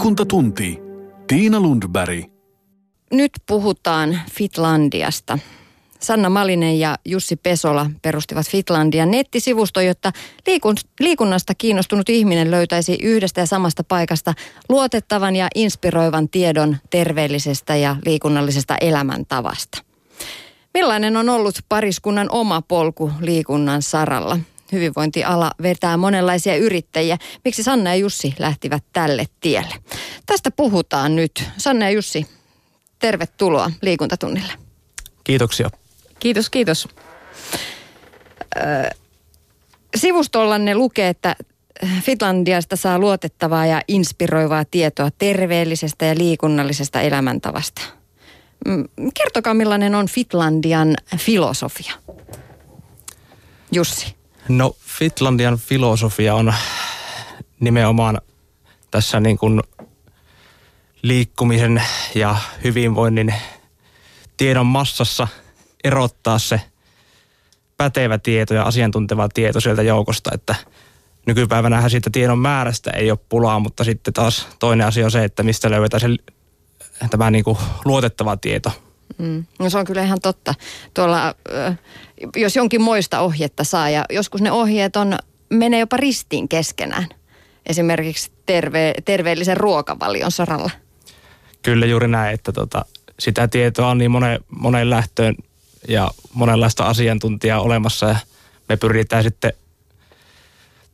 Liikuntatunti. Tiina Lundberg. Nyt puhutaan Fitlandiasta. Sanna Malinen ja Jussi Pesola perustivat Fitlandian nettisivusto, jotta liikun, liikunnasta kiinnostunut ihminen löytäisi yhdestä ja samasta paikasta luotettavan ja inspiroivan tiedon terveellisestä ja liikunnallisesta elämäntavasta. Millainen on ollut pariskunnan oma polku liikunnan saralla? Hyvinvointiala vetää monenlaisia yrittäjiä. Miksi Sanna ja Jussi lähtivät tälle tielle? Tästä puhutaan nyt. Sanna ja Jussi, tervetuloa liikuntatunnille. Kiitoksia. Kiitos, kiitos. Sivustollanne lukee, että Finlandiasta saa luotettavaa ja inspiroivaa tietoa terveellisestä ja liikunnallisesta elämäntavasta. Mm, Kertokaa millainen on Finlandian filosofia. Jussi. No Fitlandian filosofia on nimenomaan tässä niin kuin liikkumisen ja hyvinvoinnin tiedon massassa erottaa se pätevä tieto ja asiantunteva tieto sieltä joukosta, että nykypäivänähän siitä tiedon määrästä ei ole pulaa, mutta sitten taas toinen asia on se, että mistä löydetään se tämä niin kuin luotettava tieto. Mm. No se on kyllä ihan totta. Tuolla, jos jonkin moista ohjetta saa ja joskus ne ohjeet on, menee jopa ristiin keskenään. Esimerkiksi terve, terveellisen ruokavalion saralla. Kyllä juuri näin, että tota, sitä tietoa on niin monen, monen lähtöön ja monenlaista asiantuntijaa olemassa ja me pyritään sitten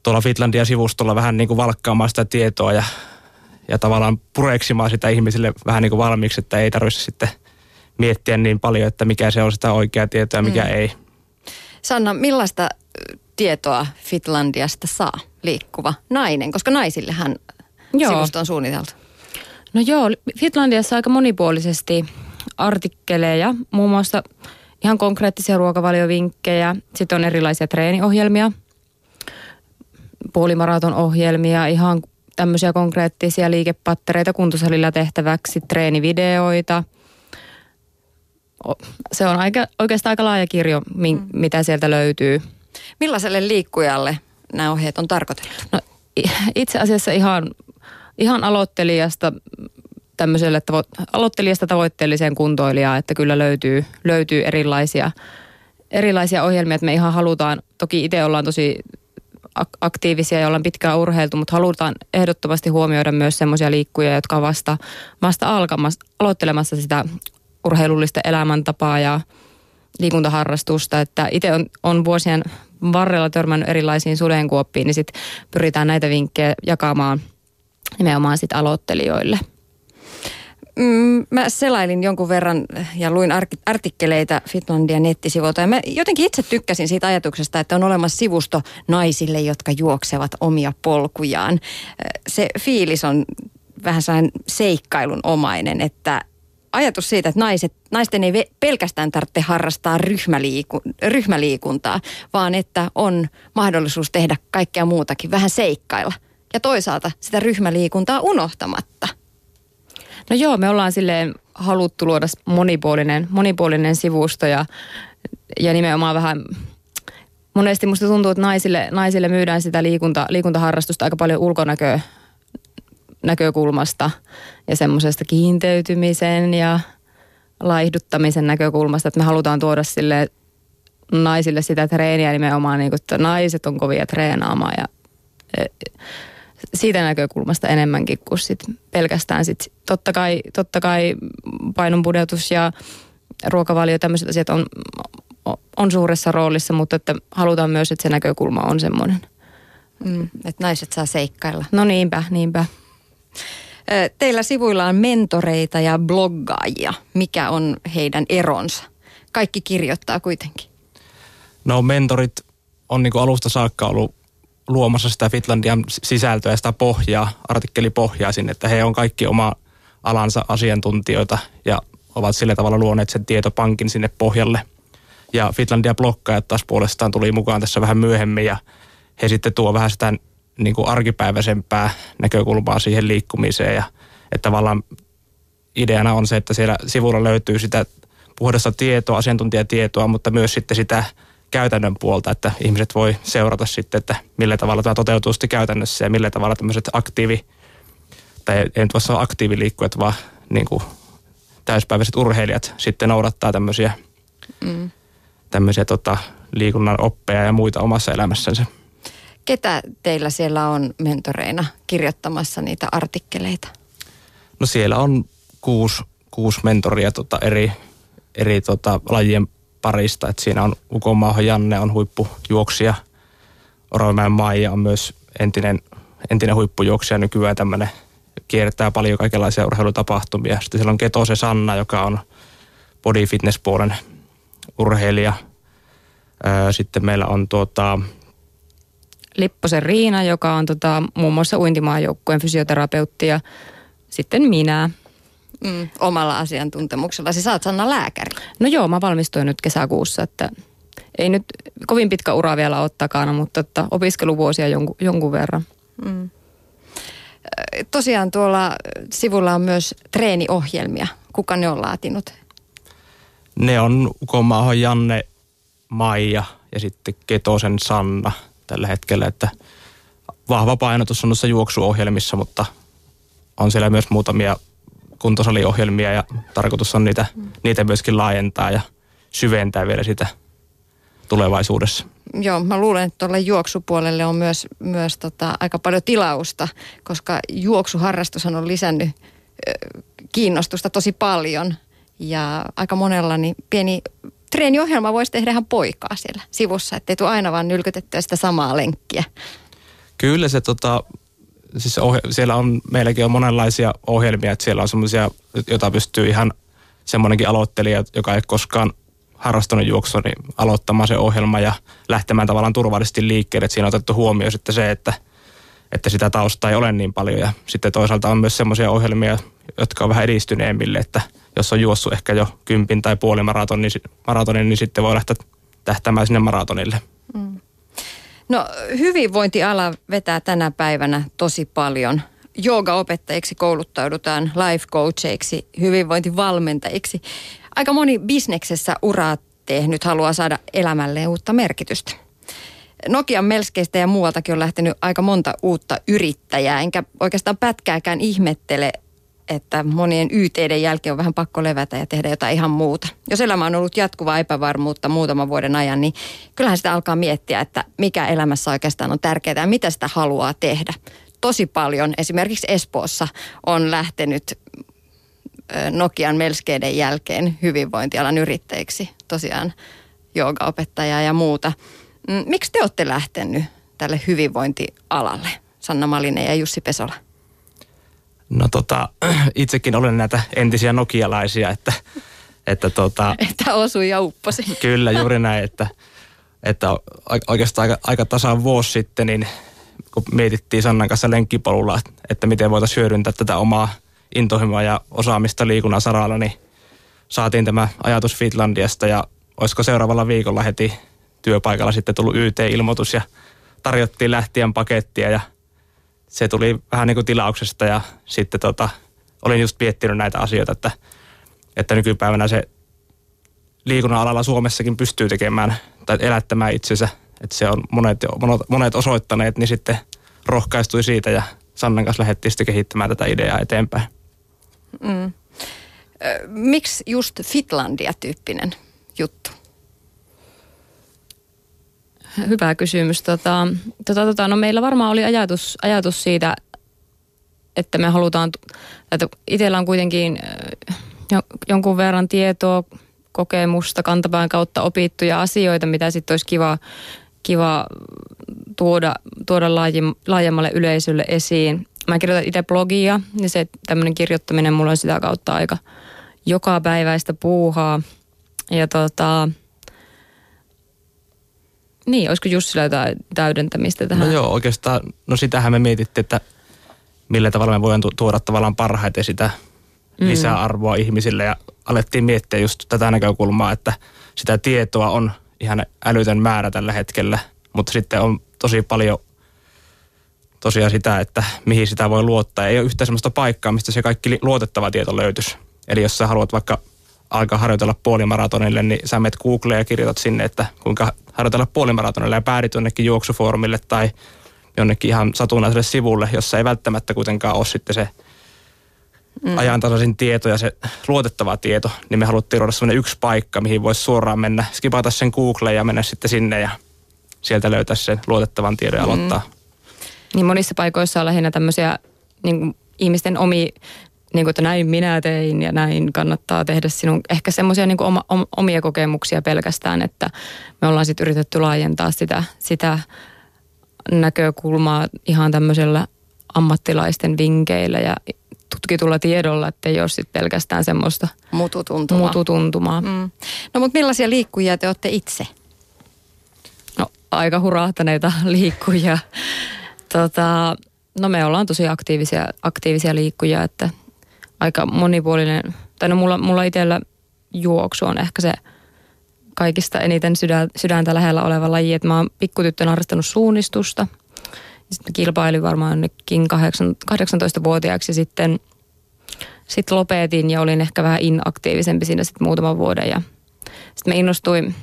tuolla Fitlandia sivustolla vähän niin kuin valkkaamaan sitä tietoa ja, ja tavallaan pureksimaan sitä ihmisille vähän niin kuin valmiiksi, että ei tarvitse sitten miettiä niin paljon, että mikä se on sitä oikeaa tietoa ja mikä mm. ei. Sanna, millaista tietoa Fitlandiasta saa liikkuva nainen, koska naisillehän joo. sivusto on suunniteltu? No joo, Fitlandiassa aika monipuolisesti artikkeleja, muun muassa ihan konkreettisia ruokavaliovinkkejä. Sitten on erilaisia treeniohjelmia, puolimaraton ohjelmia, ihan tämmöisiä konkreettisia liikepattereita kuntosalilla tehtäväksi, treenivideoita. Se on aika, oikeastaan aika laaja kirjo, mm. mitä sieltä löytyy. Millaiselle liikkujalle nämä ohjeet on tarkoitettu? No, itse asiassa ihan, ihan aloittelijasta tämmöiselle tavo- aloittelijasta tavoitteelliseen kuntoilijaan, että kyllä löytyy, löytyy erilaisia, erilaisia ohjelmia, että me ihan halutaan, toki itse ollaan tosi aktiivisia ja ollaan pitkään urheiltu, mutta halutaan ehdottomasti huomioida myös semmoisia liikkuja, jotka vasta, vasta alkamassa, aloittelemassa sitä urheilullista elämäntapaa ja liikuntaharrastusta, että itse on, on vuosien varrella törmännyt erilaisiin sudenkuoppiin, niin sitten pyritään näitä vinkkejä jakamaan nimenomaan sit aloittelijoille. Mm, mä selailin jonkun verran ja luin artikkeleita Fitlandia nettisivuilta ja mä jotenkin itse tykkäsin siitä ajatuksesta, että on olemassa sivusto naisille, jotka juoksevat omia polkujaan. Se fiilis on vähän sellainen seikkailun omainen, että ajatus siitä, että naiset, naisten ei pelkästään tarvitse harrastaa ryhmäliiku, ryhmäliikuntaa, vaan että on mahdollisuus tehdä kaikkea muutakin, vähän seikkailla. Ja toisaalta sitä ryhmäliikuntaa unohtamatta – No joo, me ollaan silleen haluttu luoda monipuolinen, monipuolinen sivusto ja, ja nimenomaan vähän monesti musta tuntuu, että naisille, naisille myydään sitä liikunta, liikuntaharrastusta aika paljon ulkonäköä näkökulmasta ja semmoisesta kiinteytymisen ja laihduttamisen näkökulmasta, että me halutaan tuoda sille naisille sitä treeniä nimenomaan, niin kuin, että naiset on kovia treenaamaan ja siitä näkökulmasta enemmänkin kuin sit pelkästään sit, totta kai, totta kai painonpudotus ja ruokavalio, tämmöiset asiat on, on suuressa roolissa, mutta että halutaan myös, että se näkökulma on semmoinen. Mm, että naiset saa seikkailla. No niinpä, niinpä. Teillä sivuilla on mentoreita ja bloggaajia. Mikä on heidän eronsa? Kaikki kirjoittaa kuitenkin. No mentorit on niin alusta saakka ollut luomassa sitä Fitlandian sisältöä ja sitä pohjaa, artikkelipohjaa sinne, että he on kaikki oma alansa asiantuntijoita ja ovat sillä tavalla luoneet sen tietopankin sinne pohjalle. Ja Fitlandia blokkaajat taas puolestaan tuli mukaan tässä vähän myöhemmin ja he sitten tuo vähän sitä niin kuin arkipäiväisempää näkökulmaa siihen liikkumiseen ja että tavallaan ideana on se, että siellä sivulla löytyy sitä puhdasta tietoa, asiantuntijatietoa, mutta myös sitten sitä käytännön puolta, että ihmiset voi seurata sitten, että millä tavalla tämä toteutuu sitten käytännössä ja millä tavalla tämmöiset aktiivi tai ei, nyt voi aktiiviliikkujat, vaan niin kuin täyspäiväiset urheilijat sitten noudattaa tämmöisiä, mm. tämmöisiä tota, liikunnan oppeja ja muita omassa elämässänsä. Ketä teillä siellä on mentoreina kirjoittamassa niitä artikkeleita? No siellä on kuusi, kuusi mentoria tota, eri, eri tota, lajien parista. Et siinä on Ukomaaho Janne on huippujuoksija, Oromäen Maija on myös entinen, entinen huippujuoksija nykyään tämmöinen kiertää paljon kaikenlaisia urheilutapahtumia. Sitten siellä on Ketose Sanna, joka on body fitness puolen urheilija. Sitten meillä on tuota, Lipposen Riina, joka on tota, muun muassa uintimaajoukkueen fysioterapeutti ja sitten minä. Mm, omalla asiantuntemuksella. Sä oot Sanna lääkäri. No joo, mä valmistuin nyt kesäkuussa, että ei nyt kovin pitkä ura vielä ole takana, mutta että opiskeluvuosia jonkun, jonkun verran. Mm. Tosiaan tuolla sivulla on myös treeniohjelmia. Kuka ne on laatinut? Ne on Ukomaaho Janne, Maija ja sitten Ketosen Sanna tällä hetkellä, että vahva painotus on noissa juoksuohjelmissa, mutta on siellä myös muutamia kuntosaliohjelmia ja tarkoitus on niitä, mm. niitä myöskin laajentaa ja syventää vielä sitä tulevaisuudessa. Joo, mä luulen, että tuolle juoksupuolelle on myös, myös tota, aika paljon tilausta, koska juoksuharrastus on lisännyt ö, kiinnostusta tosi paljon. Ja aika monella niin pieni treeniohjelma voisi tehdä ihan poikaa siellä sivussa, ettei tule aina vaan nylkytettyä sitä samaa lenkkiä. Kyllä se tota, siis ohje- siellä on, meilläkin on monenlaisia ohjelmia, että siellä on semmoisia, joita pystyy ihan semmoinenkin aloittelija, joka ei koskaan harrastanut juoksua, niin aloittamaan se ohjelma ja lähtemään tavallaan turvallisesti liikkeelle. Että siinä on otettu huomioon sitten se, että, että sitä taustaa ei ole niin paljon. Ja sitten toisaalta on myös semmoisia ohjelmia, jotka on vähän edistyneemmille, että jos on juossut ehkä jo kympin tai puoli maratonin, niin, maratonin, niin sitten voi lähteä tähtämään sinne maratonille. Mm. No hyvinvointiala vetää tänä päivänä tosi paljon. Joogaopettajiksi kouluttaudutaan, life coacheiksi, hyvinvointivalmentajiksi. Aika moni bisneksessä uraa tehnyt haluaa saada elämälleen uutta merkitystä. Nokian melskeistä ja muualtakin on lähtenyt aika monta uutta yrittäjää, enkä oikeastaan pätkääkään ihmettele, että monien YTiden jälkeen on vähän pakko levätä ja tehdä jotain ihan muuta. Jos elämä on ollut jatkuvaa epävarmuutta muutaman vuoden ajan, niin kyllähän sitä alkaa miettiä, että mikä elämässä oikeastaan on tärkeää ja mitä sitä haluaa tehdä. Tosi paljon, esimerkiksi Espoossa, on lähtenyt Nokian melskeiden jälkeen hyvinvointialan yrittäjiksi, tosiaan joogaopettajaa ja muuta. Mm, miksi te olette lähtenyt tälle hyvinvointialalle, Sanna Malinen ja Jussi Pesola? No tota, itsekin olen näitä entisiä nokialaisia, että, että tota... Että osui ja upposi. Kyllä, juuri näin, että, että oikeastaan aika, aika tasan vuosi sitten, niin kun mietittiin Sannan kanssa lenkkipolulla, että miten voitaisiin hyödyntää tätä omaa intohimoa ja osaamista liikunnan saralla, niin saatiin tämä ajatus Finlandiasta ja olisiko seuraavalla viikolla heti työpaikalla sitten tullut YT-ilmoitus ja tarjottiin lähtien pakettia ja se tuli vähän niin kuin tilauksesta ja sitten tota, olin just miettinyt näitä asioita, että, että nykypäivänä se liikunnan alalla Suomessakin pystyy tekemään tai elättämään itsensä. Että se on monet, monet osoittaneet, niin sitten rohkaistui siitä ja Sannan kanssa lähdettiin sitten kehittämään tätä ideaa eteenpäin. Mm. Miksi just Fitlandia-tyyppinen juttu? Hyvä kysymys. Tota, tota, tota, no meillä varmaan oli ajatus, ajatus siitä, että me halutaan, että itsellä on kuitenkin jo, jonkun verran tietoa, kokemusta kantapään kautta opittuja asioita, mitä sitten olisi kiva, kiva tuoda, tuoda laajemmalle yleisölle esiin. Mä kirjoitan itse blogia, niin se tämmöinen kirjoittaminen mulla on sitä kautta aika joka päiväistä puuhaa. Ja tota, niin, olisiko Jussilla jotain täydentämistä tähän? No joo, oikeastaan, no sitähän me mietittiin, että millä tavalla me voidaan tuoda tavallaan parhaiten sitä mm. lisäarvoa ihmisille ja alettiin miettiä just tätä näkökulmaa, että sitä tietoa on ihan älytön määrä tällä hetkellä, mutta sitten on tosi paljon tosiaan sitä, että mihin sitä voi luottaa. Ei ole yhtään sellaista paikkaa, mistä se kaikki luotettava tieto löytyisi. Eli jos sä haluat vaikka alkaa harjoitella puolimaratonille, niin sä menet Googleen ja kirjoitat sinne, että kuinka harjoitella puolimaratonille ja päädyt jonnekin juoksufoorumille tai jonnekin ihan satunnaiselle sivulle, jossa ei välttämättä kuitenkaan ole sitten se mm. ajantasaisin tieto ja se luotettava tieto, niin me haluttiin luoda sellainen yksi paikka, mihin voisi suoraan mennä, skipata sen Googleen ja mennä sitten sinne ja sieltä löytää sen luotettavan tiedon ja mm. aloittaa. Niin monissa paikoissa on lähinnä tämmöisiä niin ihmisten omi, niin kuin, että näin minä tein ja näin kannattaa tehdä sinun, ehkä semmoisia niin oma, omia kokemuksia pelkästään, että me ollaan sitten yritetty laajentaa sitä, sitä näkökulmaa ihan tämmöisellä ammattilaisten vinkeillä ja tutkitulla tiedolla, että ei ole sitten pelkästään semmoista mututuntumaa. mututuntumaa. Mm. No mutta millaisia liikkujia te olette itse? No aika hurahtaneita liikkujia. Tota, no me ollaan tosi aktiivisia, aktiivisia liikkujia, että aika monipuolinen, tai no mulla, mulla itsellä juoksu on ehkä se kaikista eniten sydän, sydäntä lähellä oleva laji, että mä oon pikkutyttönä harrastanut suunnistusta – sitten kilpailin varmaan ainakin 18-vuotiaaksi ja sitten sit lopetin ja olin ehkä vähän inaktiivisempi siinä sitten muutaman vuoden. Ja sitten me innostuin,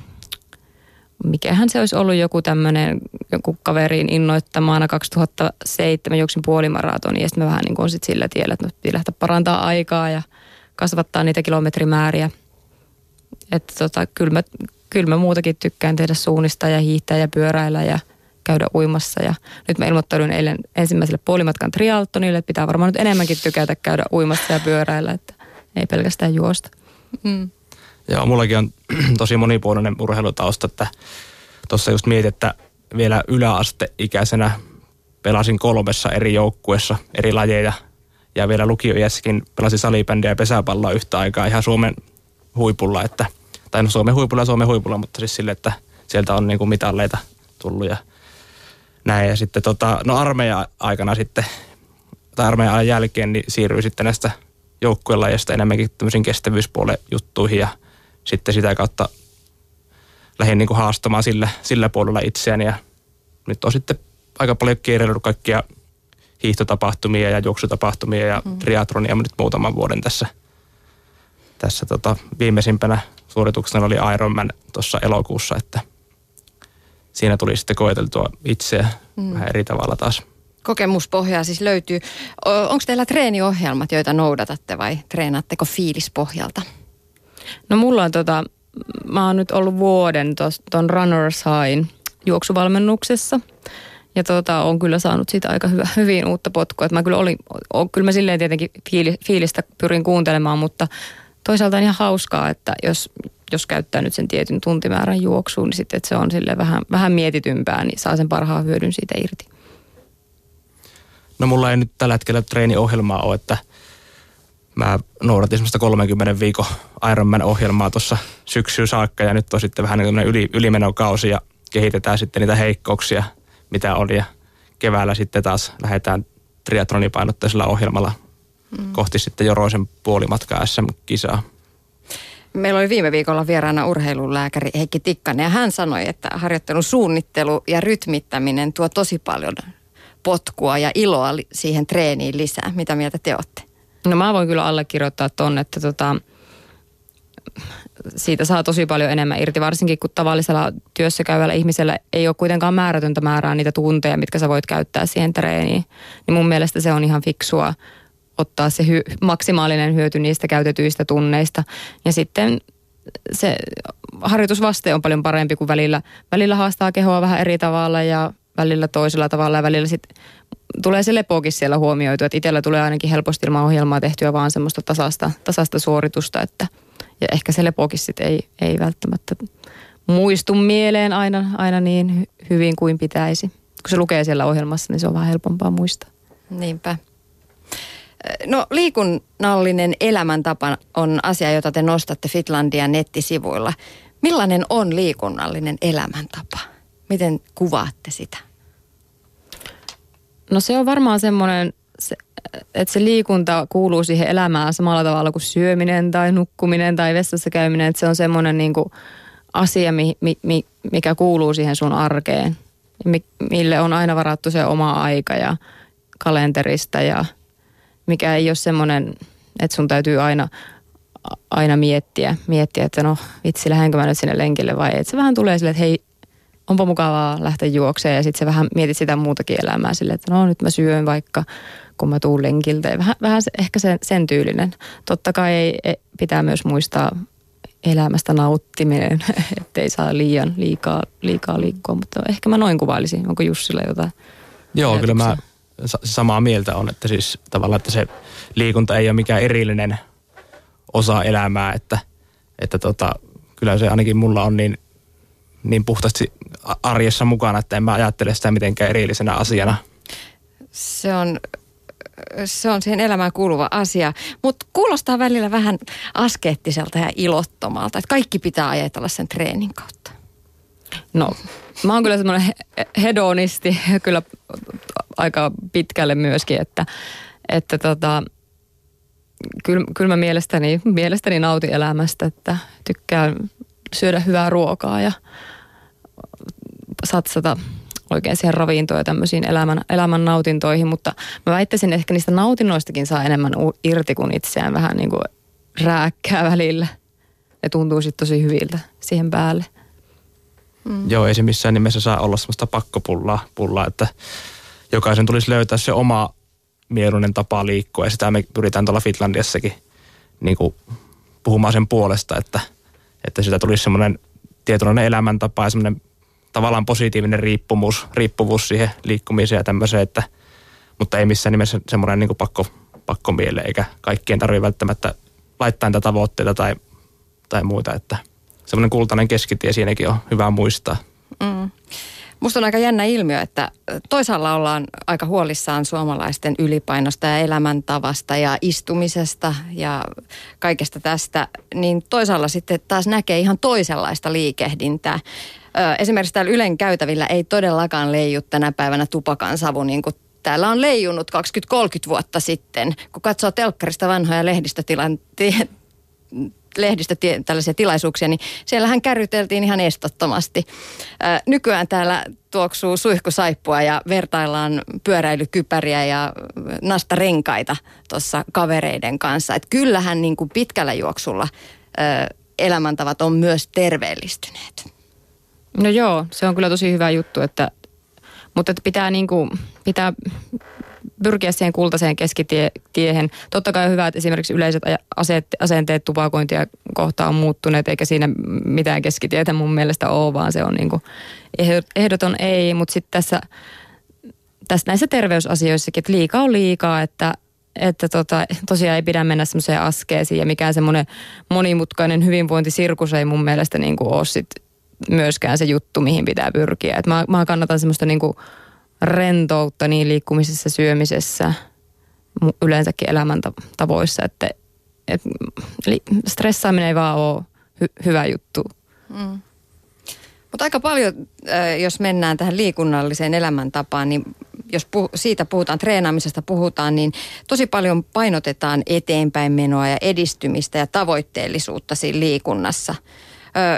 mikähän se olisi ollut joku tämmöinen, joku kaveriin innoittamana 2007 juoksin puolimaratoni ja sitten mä vähän niin kuin sit sillä tiellä, että pitää lähteä parantaa aikaa ja kasvattaa niitä kilometrimääriä. Että tota, kyllä mä, kyllä mä muutakin tykkään tehdä suunnistaa ja hiihtää ja pyöräillä ja – käydä uimassa. Ja nyt mä ilmoittauduin eilen ensimmäiselle puolimatkan trialtonille, että pitää varmaan nyt enemmänkin tykätä käydä uimassa ja pyöräillä, että ei pelkästään juosta. Mm. Joo, mullakin on tosi monipuolinen urheilutausta, että tuossa just mietin, että vielä yläasteikäisenä pelasin kolmessa eri joukkuessa eri lajeja ja vielä lukioiässäkin pelasin salibändiä ja pesäpalloa yhtä aikaa ihan Suomen huipulla, että, tai no Suomen huipulla ja Suomen huipulla, mutta siis sille, että sieltä on niinku mitalleita tullut ja näin. Ja sitten tota, no armeijan aikana sitten, tai armeijan jälkeen, niin siirryin sitten näistä joukkuelajeista enemmänkin tämmöisiin kestävyyspuolen juttuihin ja sitten sitä kautta lähdin niin kuin haastamaan sillä, sillä puolella itseäni ja nyt on sitten aika paljon kierrellyt kaikkia hiihtotapahtumia ja juoksutapahtumia ja mm. triatronia nyt muutaman vuoden tässä, tässä tota, viimeisimpänä suorituksena oli Ironman tuossa elokuussa, että – siinä tuli sitten koeteltua itseä mm. vähän eri tavalla taas. Kokemuspohjaa siis löytyy. Onko teillä treeniohjelmat, joita noudatatte vai treenaatteko fiilispohjalta? No mulla on tota, mä oon nyt ollut vuoden tuon Runners High juoksuvalmennuksessa. Ja tota, on kyllä saanut siitä aika hyvä, hyvin uutta potkua. Että mä kyllä, olin, o, kyllä mä silleen tietenkin fiili, fiilistä pyrin kuuntelemaan, mutta toisaalta on ihan hauskaa, että jos, jos käyttää nyt sen tietyn tuntimäärän juoksuun, niin sitten se on sille vähän, vähän mietitympää, niin saa sen parhaan hyödyn siitä irti. No mulla ei nyt tällä hetkellä treeniohjelmaa ole, että mä noudatin semmoista 30 viikon Ironman-ohjelmaa tuossa syksyyn saakka ja nyt on sitten vähän niin yli, ylimenokausi ja kehitetään sitten niitä heikkouksia, mitä oli ja keväällä sitten taas lähdetään triatronipainotteisella ohjelmalla mm. kohti sitten Joroisen puolimatkaa SM-kisaa. Meillä oli viime viikolla vieraana urheilulääkäri Heikki Tikkanen ja hän sanoi, että harjoittelun suunnittelu ja rytmittäminen tuo tosi paljon potkua ja iloa siihen treeniin lisää. Mitä mieltä te olette? No mä voin kyllä allekirjoittaa ton, että tota, siitä saa tosi paljon enemmän irti, varsinkin kun tavallisella työssä käyvällä ihmisellä ei ole kuitenkaan määrätöntä määrää niitä tunteja, mitkä sä voit käyttää siihen treeniin. Niin mun mielestä se on ihan fiksua ottaa se hy- maksimaalinen hyöty niistä käytetyistä tunneista. Ja sitten se harjoitusvaste on paljon parempi kuin välillä, välillä haastaa kehoa vähän eri tavalla ja välillä toisella tavalla ja välillä sitten tulee se lepokin siellä huomioitu, että itsellä tulee ainakin helposti ilman ohjelmaa tehtyä vaan semmoista tasasta, tasasta suoritusta, että ja ehkä se lepokin sitten ei, ei välttämättä muistu mieleen aina, aina niin hyvin kuin pitäisi. Kun se lukee siellä ohjelmassa, niin se on vähän helpompaa muistaa. Niinpä. No liikunnallinen elämäntapa on asia, jota te nostatte Fitlandian nettisivuilla. Millainen on liikunnallinen elämäntapa? Miten kuvaatte sitä? No se on varmaan semmoinen, se, että se liikunta kuuluu siihen elämään samalla tavalla kuin syöminen tai nukkuminen tai vessassa käyminen. Että se on semmoinen niin kuin asia, mi, mi, mikä kuuluu siihen sun arkeen. Mille on aina varattu se oma aika ja kalenterista ja – mikä ei ole semmoinen, että sun täytyy aina, aina miettiä, miettiä, että no vitsi, lähdenkö mä nyt sinne lenkille vai. Että se vähän tulee sille, että hei, onpa mukavaa lähteä juokseen ja sitten se vähän mietit sitä muutakin elämää silleen, että no nyt mä syön vaikka kun mä tuun lenkiltä. Ja vähän, vähän ehkä sen, sen tyylinen. Totta kai ei, ei, pitää myös muistaa elämästä nauttiminen, ettei saa liian liikaa, liikaa liikkua, mutta ehkä mä noin kuvailisin. Onko Jussilla jotain Joo, kyllä mä ajatuksia? sa- samaa mieltä on, että siis tavallaan, että se liikunta ei ole mikään erillinen osa elämää, että, että tota, kyllä se ainakin mulla on niin, niin puhtaasti arjessa mukana, että en mä ajattele sitä mitenkään erillisenä asiana. Se on, se on siihen elämään kuuluva asia, mutta kuulostaa välillä vähän askeettiselta ja ilottomalta, että kaikki pitää ajatella sen treenin kautta. No, mä oon kyllä semmoinen he- hedonisti kyllä aika pitkälle myöskin, että, että tota, kyllä, kyllä mä mielestäni, mielestäni nautin elämästä, että tykkään syödä hyvää ruokaa ja satsata oikein siihen ravintoon ja tämmöisiin elämän, elämän nautintoihin, mutta mä väittäisin, että ehkä niistä nautinnoistakin saa enemmän u- irti, kun itseään vähän niin kuin rääkkää välillä. Ne tuntuu sitten tosi hyviltä siihen päälle. Mm. Joo, ei se missään nimessä saa olla semmoista pakkopullaa, pullaa, että jokaisen tulisi löytää se oma mieluinen tapa liikkua ja sitä me pyritään tuolla Finlandiassakin niin kuin puhumaan sen puolesta, että, että sitä tulisi semmoinen tietynlainen elämäntapa ja semmoinen tavallaan positiivinen riippuvuus, riippuvuus siihen liikkumiseen ja tämmöiseen, että, mutta ei missään nimessä semmoinen niin pakko, pakko miele, eikä kaikkien tarvitse välttämättä laittaa niitä tavoitteita tai, tai muita, että semmoinen kultainen keskitie siinäkin on hyvä muistaa. Mm. Musta on aika jännä ilmiö, että toisaalla ollaan aika huolissaan suomalaisten ylipainosta ja elämäntavasta ja istumisesta ja kaikesta tästä, niin toisaalla sitten taas näkee ihan toisenlaista liikehdintää. Esimerkiksi täällä Ylen käytävillä ei todellakaan leiju tänä päivänä tupakan savu niin kuin täällä on leijunut 20-30 vuotta sitten. Kun katsoo telkkarista vanhoja lehdistötilanteita, lehdistö tällaisia tilaisuuksia, niin siellähän kärryteltiin ihan estottomasti. Ää, nykyään täällä tuoksuu suihkusaippua ja vertaillaan pyöräilykypäriä ja nastarenkaita tuossa kavereiden kanssa. Et kyllähän niin kuin pitkällä juoksulla elämäntavat on myös terveellistyneet. No joo, se on kyllä tosi hyvä juttu, että, mutta että pitää, niin kuin, pitää pyrkiä siihen kultaiseen keskitiehen. Totta kai on hyvä, että esimerkiksi yleiset aseet, asenteet tupakointia kohtaan on muuttuneet, eikä siinä mitään keskitietä mun mielestä ole, vaan se on niin kuin ehdot- ehdoton ei. Mutta sitten tässä, tässä näissä terveysasioissakin, että liikaa on liikaa, että että tota, tosiaan ei pidä mennä semmoiseen askeesiin ja mikään semmoinen monimutkainen hyvinvointisirkus ei mun mielestä niin kuin ole sit myöskään se juttu, mihin pitää pyrkiä. Et mä, mä kannatan semmoista niin kuin rentoutta niin liikkumisessa, syömisessä, yleensäkin elämäntavoissa, että et, eli stressaaminen ei vaan ole hy- hyvä juttu. Mm. Mutta aika paljon, jos mennään tähän liikunnalliseen elämäntapaan, niin jos puh- siitä puhutaan, treenaamisesta puhutaan, niin tosi paljon painotetaan eteenpäin menoa ja edistymistä ja tavoitteellisuutta siinä liikunnassa.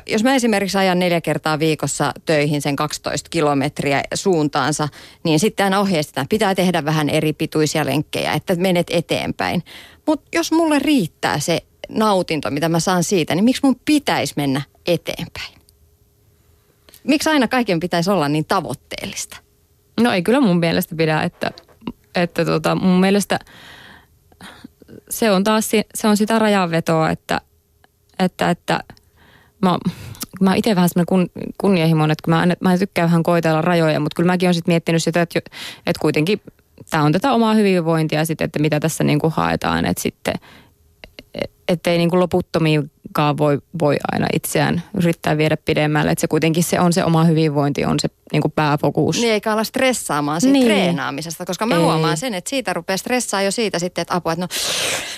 Jos mä esimerkiksi ajan neljä kertaa viikossa töihin sen 12 kilometriä suuntaansa, niin sitten aina ohjeistetaan, pitää tehdä vähän eri pituisia lenkkejä, että menet eteenpäin. Mutta jos mulle riittää se nautinto, mitä mä saan siitä, niin miksi mun pitäisi mennä eteenpäin? Miksi aina kaiken pitäisi olla niin tavoitteellista? No ei kyllä mun mielestä pidä, että, että tota, mun mielestä se on taas se on sitä rajanvetoa, että, että, että mä, mä itse vähän semmoinen kun, kunnianhimoinen, että kun mä, en- mä en tykkää vähän koitella rajoja, mutta kyllä mäkin olen sitten miettinyt sitä, että, että kuitenkin tämä on tätä omaa hyvinvointia sitten, että mitä tässä niin kuin haetaan, että sitten että ei niin kuin loputtomiinkaan voi, voi aina itseään yrittää viedä pidemmälle. Että se kuitenkin se on se oma hyvinvointi, on se niin kuin pääfokus. Niin eikä olla stressaamaan siitä Niin. treenaamisesta, koska mä Ei. huomaan sen, että siitä rupeaa stressaa jo siitä sitten, että apua, että no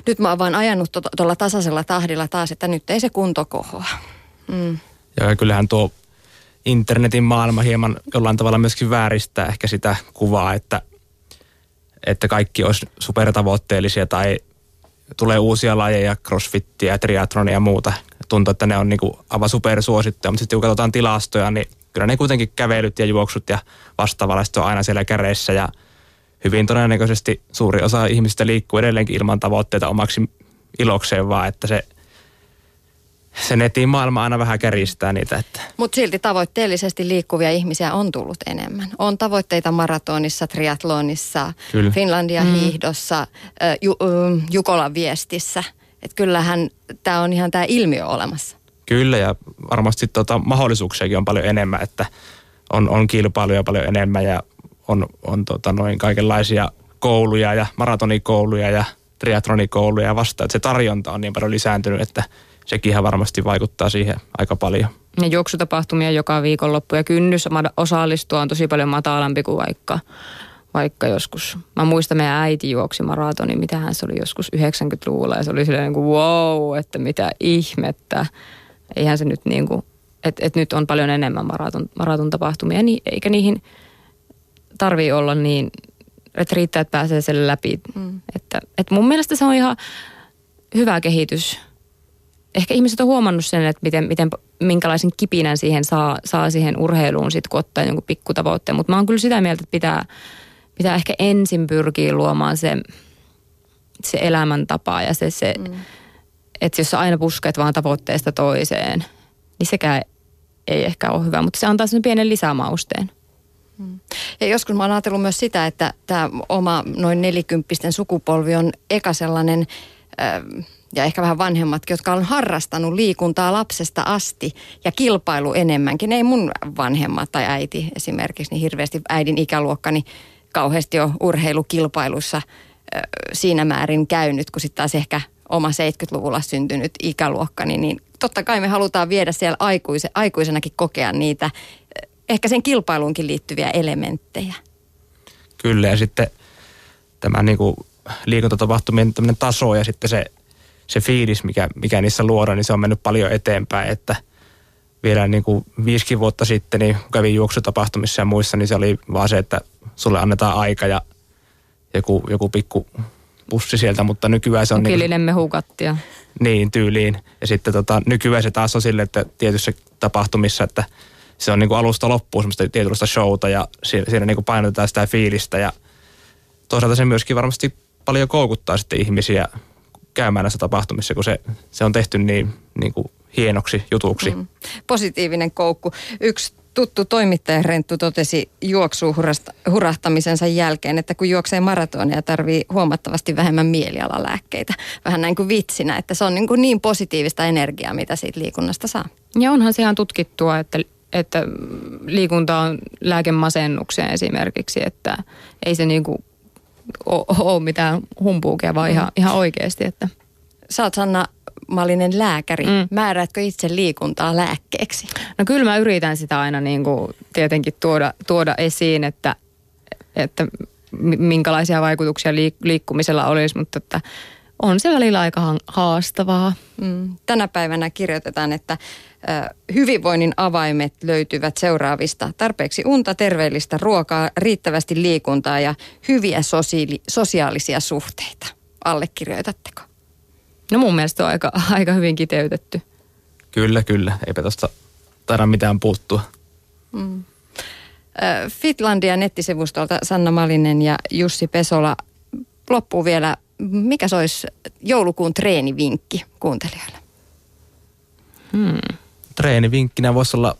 nyt mä oon vaan ajanut to- tuolla tasaisella tahdilla taas, että nyt ei se kunto kohoa. Mm. Ja kyllähän tuo internetin maailma hieman jollain tavalla myöskin vääristää ehkä sitä kuvaa, että, että kaikki olisi supertavoitteellisia tai tulee uusia lajeja, crossfittiä, triathronia ja muuta. Tuntuu, että ne on niinku aivan supersuosittuja, mutta sitten kun katsotaan tilastoja, niin kyllä ne kuitenkin kävelyt ja juoksut ja vastaavalaiset on aina siellä käreissä ja hyvin todennäköisesti suuri osa ihmistä liikkuu edelleenkin ilman tavoitteita omaksi ilokseen, vaan että se se netin maailma aina vähän käristää niitä, että Mutta silti tavoitteellisesti liikkuvia ihmisiä on tullut enemmän. On tavoitteita maratonissa, triatlonissa, Kyllä. Finlandia hiihdossa, äh, ju, Jukolan viestissä. Että kyllähän tämä on ihan tämä ilmiö olemassa. Kyllä ja varmasti tota, mahdollisuuksiakin on paljon enemmän, että on, on kilpailuja paljon enemmän ja on, on tota, noin kaikenlaisia kouluja ja maratonikouluja ja triatronikouluja ja vasta, että se tarjonta on niin paljon lisääntynyt, että sekin ihan varmasti vaikuttaa siihen aika paljon. Ja juoksutapahtumia joka viikonloppu ja kynnys osallistua on tosi paljon matalampi kuin vaikka, vaikka joskus. Mä muistan meidän äiti juoksi maratoni, mitähän se oli joskus 90-luvulla ja se oli silleen niin kuin wow, että mitä ihmettä. Eihän se nyt niin kuin, että et nyt on paljon enemmän maraton, maraton tapahtumia, niin, eikä niihin tarvii olla niin, että riittää, että pääsee sen läpi. Mm. Että, että mun mielestä se on ihan hyvä kehitys. Ehkä ihmiset on huomannut sen, että miten, miten, minkälaisen kipinän siihen saa, saa siihen urheiluun sit, kun ottaa jonkun pikkutavoitteen. Mutta mä oon kyllä sitä mieltä, että pitää, pitää ehkä ensin pyrkiä luomaan se, se elämäntapa ja se, se mm. että jos sä aina pusket vaan tavoitteesta toiseen, niin sekään ei ehkä ole hyvä, mutta se antaa sen pienen lisämausteen. Ja joskus mä oon ajatellut myös sitä, että tämä oma noin nelikymppisten sukupolvi on eka sellainen, äh, ja ehkä vähän vanhemmatkin, jotka on harrastanut liikuntaa lapsesta asti ja kilpailu enemmänkin. Ei mun vanhemmat tai äiti esimerkiksi, niin hirveästi äidin ikäluokkani kauheasti jo urheilukilpailussa äh, siinä määrin käynyt, kun sitten taas ehkä oma 70-luvulla syntynyt ikäluokkani, niin totta kai me halutaan viedä siellä aikuise, aikuisenakin kokea niitä ehkä sen kilpailuunkin liittyviä elementtejä. Kyllä ja sitten tämä niin kuin liikuntatapahtumien taso ja sitten se, se fiilis, mikä, mikä niissä luodaan, niin se on mennyt paljon eteenpäin, että vielä niin kuin viisikin vuotta sitten, niin kun kävin juoksutapahtumissa ja muissa, niin se oli vaan se, että sulle annetaan aika ja joku, joku pikku pussi sieltä, mutta nykyään se on... Niin, Ukillinen mehukattia. niin, tyyliin. Ja sitten tota, nykyään se taas on sille, että tietyissä tapahtumissa, että se on niin kuin alusta loppuun semmoista tietynlaista showta ja siinä, siinä niin kuin painotetaan sitä fiilistä ja toisaalta se myöskin varmasti paljon koukuttaa sitten ihmisiä käymään näissä tapahtumissa, kun se, se on tehty niin, niin kuin hienoksi jutuksi. Mm. Positiivinen koukku. Yksi tuttu toimittaja Renttu totesi juoksuun hurahtamisensa jälkeen, että kun juoksee maratonia, tarvii huomattavasti vähemmän mielialalääkkeitä. Vähän näin kuin vitsinä, että se on niin, kuin niin positiivista energiaa, mitä siitä liikunnasta saa. Ja onhan se ihan tutkittua, että että liikunta on lääke masennukseen esimerkiksi, että ei se niinku ole mitään humpuukia, vaan mm. ihan, ihan oikeasti. Että. Sä oot Sanna Malinen lääkäri. Mm. Määräätkö itse liikuntaa lääkkeeksi? No kyllä mä yritän sitä aina niin kuin tietenkin tuoda, tuoda esiin, että, että minkälaisia vaikutuksia liikkumisella olisi, mutta että on se välillä aika haastavaa. Mm. Tänä päivänä kirjoitetaan, että hyvinvoinnin avaimet löytyvät seuraavista. Tarpeeksi unta, terveellistä ruokaa, riittävästi liikuntaa ja hyviä sosiaali- sosiaalisia suhteita. Allekirjoitatteko? No mun mielestä on aika, aika hyvin kiteytetty. Kyllä, kyllä. Eipä tuosta taida mitään puuttua. Mm. Fitlandia nettisivustolta Sanna Malinen ja Jussi Pesola. Loppuu vielä, mikä se olisi joulukuun treenivinkki kuuntelijoille? Hmm treenivinkkinä voisi olla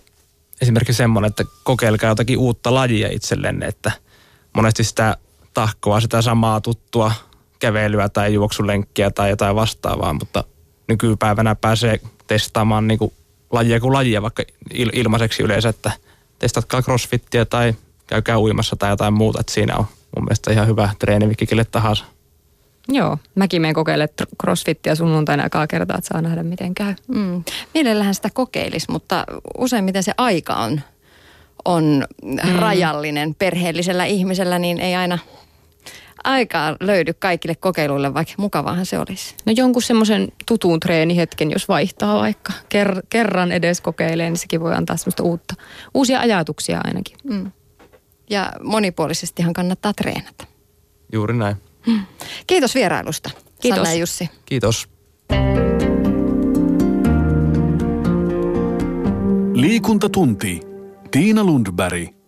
esimerkiksi semmoinen, että kokeilkaa jotakin uutta lajia itsellenne, että monesti sitä tahkoa, sitä samaa tuttua kävelyä tai juoksulenkkiä tai jotain vastaavaa, mutta nykypäivänä pääsee testaamaan niin kuin lajia kuin lajia vaikka il- ilmaiseksi yleensä, että testatkaa crossfittiä tai käykää uimassa tai jotain muuta, että siinä on mun mielestä ihan hyvä treenivinkki kelle tahansa. Joo, mäkin menen kokeilemaan crossfittiä sunnuntaina aikaa kertaa, että saa nähdä miten käy. Mm. Mielellähän sitä kokeilisi, mutta useimmiten se aika on, on mm. rajallinen perheellisellä ihmisellä, niin ei aina aikaa löydy kaikille kokeiluille, vaikka mukavaahan se olisi. No jonkun semmoisen tutun treenihetken, jos vaihtaa vaikka ker- kerran edes kokeilee, niin sekin voi antaa semmoista uutta, uusia ajatuksia ainakin. Mm. Ja monipuolisestihan kannattaa treenata. Juuri näin. Kiitos vierailusta, Kiitos. Sanna ja Jussi. Kiitos. Liikuntatunti. Tiina Lundberg.